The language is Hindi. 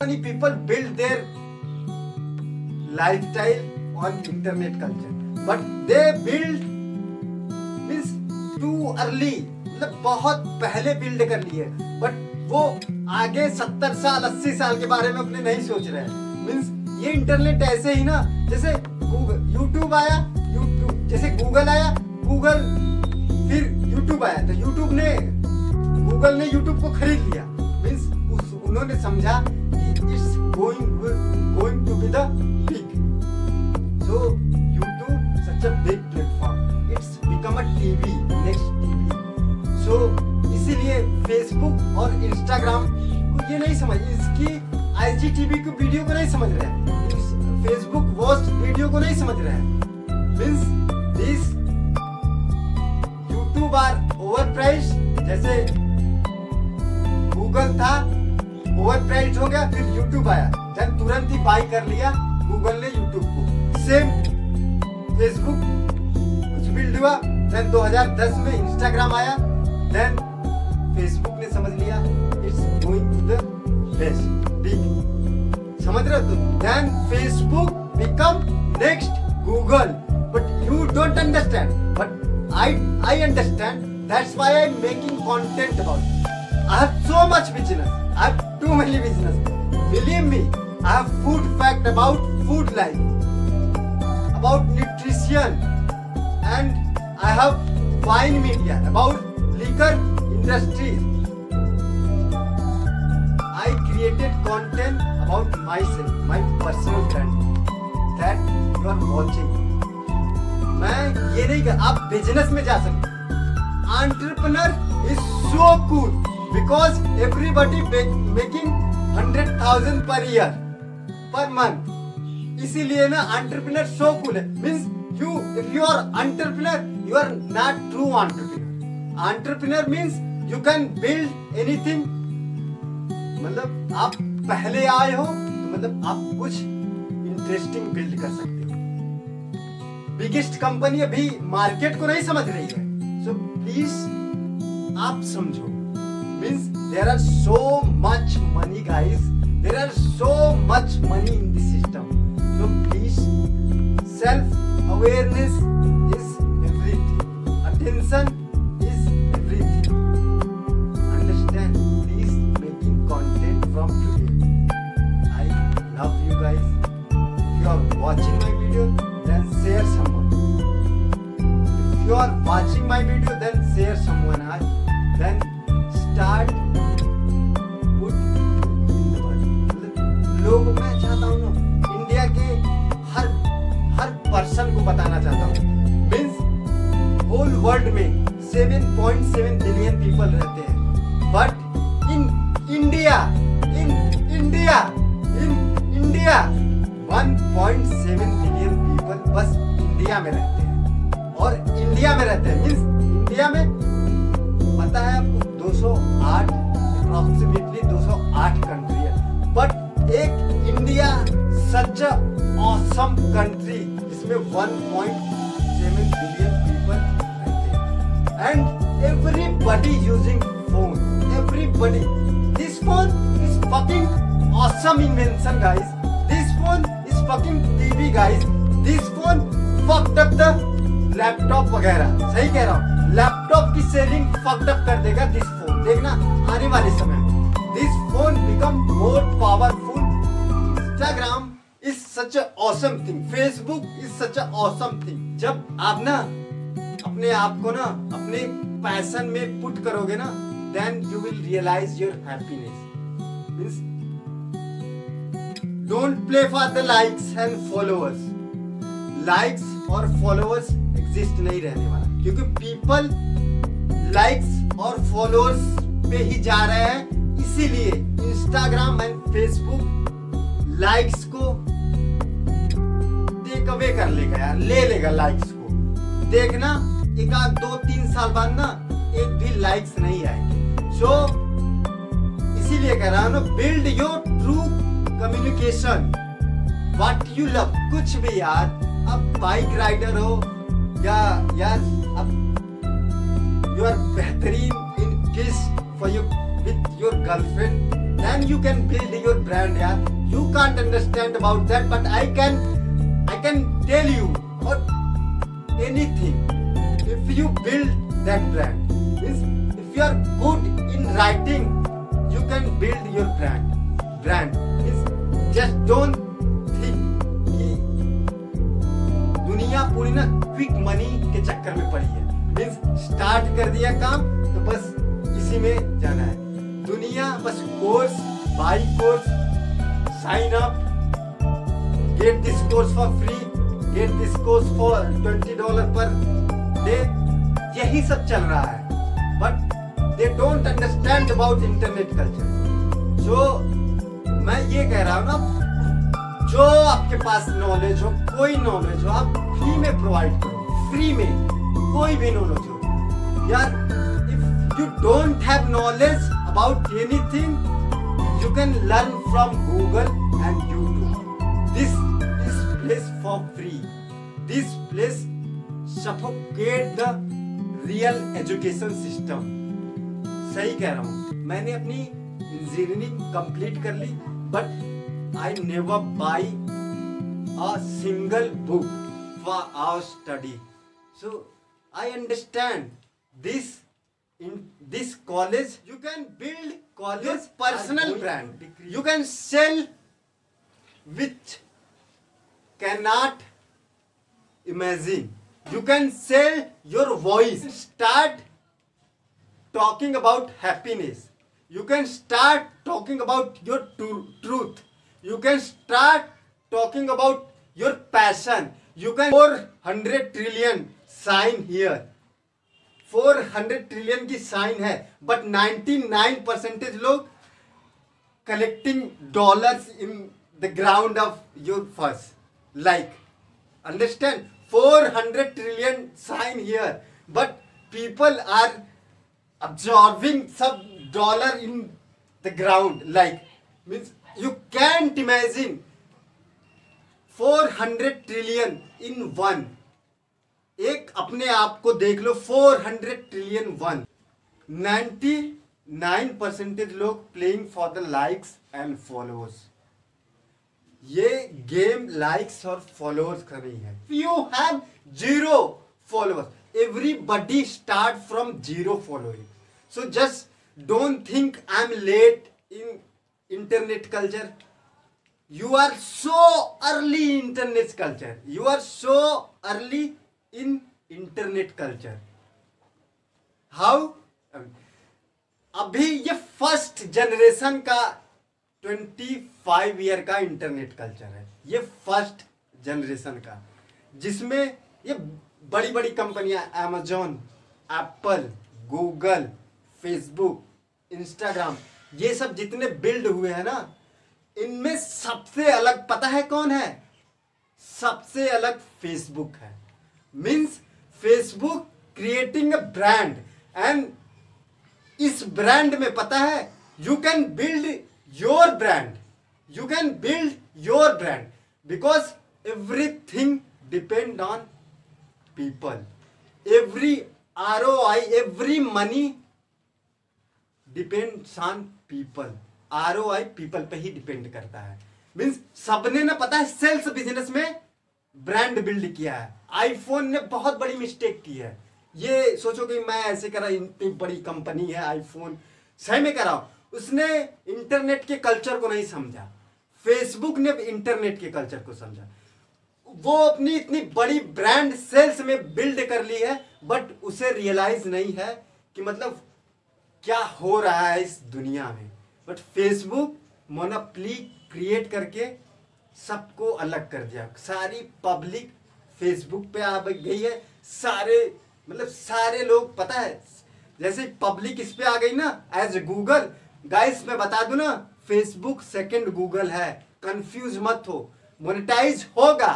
many people build their lifestyle on internet culture. But they build means too early. मतलब बहुत पहले बिल्ड कर लिए। बट वो आगे सत्तर साल, अस्सी साल के बारे में अपने नहीं सोच रहे हैं। मीन्स ये इंटरनेट ऐसे ही ना, जैसे यूट्यूब आया यूट्यूब जैसे गूगल आया गूगल फिर यूट्यूब आया। तो यूट्यूब ने गूगल ने यूट्यूब को खरीद लिया। मीन्स उन्होंने समझा going going to be the big. So YouTube such a big platform. It's become a TV next TV. So इसीलिए Facebook और Instagram को ये नहीं समझ इसकी IGTV की वीडियो को नहीं समझ रहे हैं फेसबुक वॉस्ट वीडियो को नहीं समझ रहे हैं means this YouTube are over price जैसे गूगल था ओवर प्राइस हो गया, फिर यूट्यूब आया। देन तुरंत ही बाई कर लिया गूगल ने यूट्यूब को। सेम फेसबुक कुछ बिल्ड हुआ। देन 2010 में इंस्टाग्राम आया। देन फेसबुक ने समझ लिया it's going to the best big समझ रहे हो तो then Facebook become next Google but you don't understand but I I understand that's why I am making content about I have so much business. I have too many business. Believe me, I have food fact about food life, about nutrition, and I have wine media about liquor industry. I created content about myself, my personal brand that you are watching. मैं ये नहीं कर आप बिज़नेस में जा सकते entrepreneur is so cool because everybody make, making hundred thousand per year per month इसीलिए ना entrepreneur so cool है means you if you are entrepreneur you are not true entrepreneur entrepreneur means you can build anything मतलब आप पहले आए हो तो मतलब आप कुछ इंटरेस्टिंग बिल्ड कर सकते हो बिगेस्ट कंपनी अभी मार्केट को नहीं समझ रही है सो so, प्लीज़ आप समझो means there are so much money guys. There are so much money in the system. So please self awareness is everything. Attention is everything. Understand please making content from today. I love you guys. If you are watching my video then share someone. If you are watching my video then share someone else then in लोग मैं चाहता हूँ ना इंडिया के हर हर पर्सन को बताना चाहता हूँ। मीन्स होल वर्ल्ड में 7.7 बिलियन पीपल रहते हैं। But in India in India in India 1.7 billion people बस इंडिया में रहते हैं। और इंडिया में रहते हैं। मीन्स इंडिया में पता है आपको 208 अप्रोक्सीमेटली 208 कंट्री है। बट एक इंडिया सच ऑसम कंट्री जिसमें 1.7 बिलियन पीपल रहते हैं। And everybody using phone everybody this phone is fucking awesome invention guys this phone is fucking TV guys this phone fucked up the laptop वगैरह। सही कह रहा हूँ। लैपटॉप की सेलिंग फक्ड अप कर देगा this such awesome thing Facebook is such awesome thing जब आप ना अपने आप को ना अपने पैशन में पुट करोगे ना then you will realise your happiness means don't play for the likes and followers likes और फॉलोअर्स एग्जिस्ट नहीं रहने वाला। क्योंकि पीपल लाइक्स और फॉलोअर्स पे ही जा रहे हैं। इसीलिए इंस्टाग्राम एंड फेसबुक लाइक्स को अवे कर लेगा यार, ले लेगा लाइक्स को। देखना, एक आध दो तीन साल बाद ना, एक भी लाइक्स नहीं आएँगे। सो इसीलिए कह रहा हूँ build your true communication what you love कुछ भी यार अब बाइक राइडर हो, या यार अब यू आर बेहतरीन in kiss for you with your girlfriend then you can build your brand yeah you can't understand about that, but i can i can tell you about anything if you build that brand means if you are good in writing you can build your brand brand means just don't think कि दुनिया पूरी ना क्विक मनी के चक्कर में पड़ी है मीन्स स्टार्ट कर दिया काम तो बस इसी में जाना है दुनिया बस course by course sign up get this course for free get this course for twenty dollar per day यही सब चल रहा है। But they don't understand about internet culture जो मैं ये कह रहा हूँ ना, जो आपके पास नॉलेज हो, कोई नॉलेज हो, आप फ्री में प्रोवाइड करो। फ्री में कोई भी नॉलेज हो। यार if you don't have knowledge about anything you can learn from Google and YouTube place for free. This place suffocate the real education system. सही कह रहा हूँ मैंने अपनी इंजीनियरिंग कंप्लीट कर ली but I never buy a single book for our study so I understand this in this college you can build college personal brand you can sell with cannot imagine. You can sell your voice. Start talking about happiness. You can start talking about your tru- truth. You can start talking about your passion. You can 400 trillion sign here. 400 trillion की साइन है बट 99 परसेंटेज लोग collecting dollars in the ground of your first like understand 400 trillion sign here but people are absorbing some dollar in the ground like means you can't imagine 400 trillion in one एक अपने आप को देख लो 400 ट्रिलियन वन 99 परसेंटेज लोग playing for the likes and followers ये गेम लाइक्स और फॉलोअर्स का नहीं है। You have zero followers everybody start from zero following so just don't think I am late in internet culture you are so early internet culture you are so early in internet culture how अभी ये फ़र्स्ट जनरेशन का 25 ईयर का इंटरनेट कल्चर है। ये फ़र्स्ट जनरेशन का। जिसमें ये बड़ी बड़ी कंपनियाँ amazon Apple Google Facebook Instagram ये सब जितने बिल्ड हुए हैं ना, इनमें सबसे अलग पता है कौन है? सबसे अलग फेसबुक है। Means Facebook creating a brand and इस ब्रांड में पता है you can build can build your brand because everything depend on people every R O I every money depends on people R O I people पे ही डिपेंड करता है. मीन्स सबने ना पता है सेल्स बिज़नेस में ब्रांड बिल्ड किया है. आईफोन ने बहुत बड़ी मिस्टेक की है. ये सोचो कि मैं ऐसे करा, इतनी बड़ी कंपनी है आईफोन सही में करा उसने इंटरनेट के कल्चर को नहीं समझा। फेसबुक ने इंटरनेट के कल्चर को समझा। वो अपनी इतनी बड़ी ब्रांड सेल्स में बिल्ड कर ली है बट उसे रियलाइज़ नहीं है कि मतलब क्या हो रहा है इस दुनिया में। बट फेसबुक मोनोप्ली क्रिएट करके सबको अलग कर दिया। सारी पब्लिक फेसबुक पे आ गई है। सारे मतलब सारे लोग, पता है, जैसे पब्लिक इस पे आ गई ना एज गूगल गाइस मैं बता दू ना फेसबुक सेकंड गूगल है। कंफ्यूज मत हो। मोनेटाइज होगा।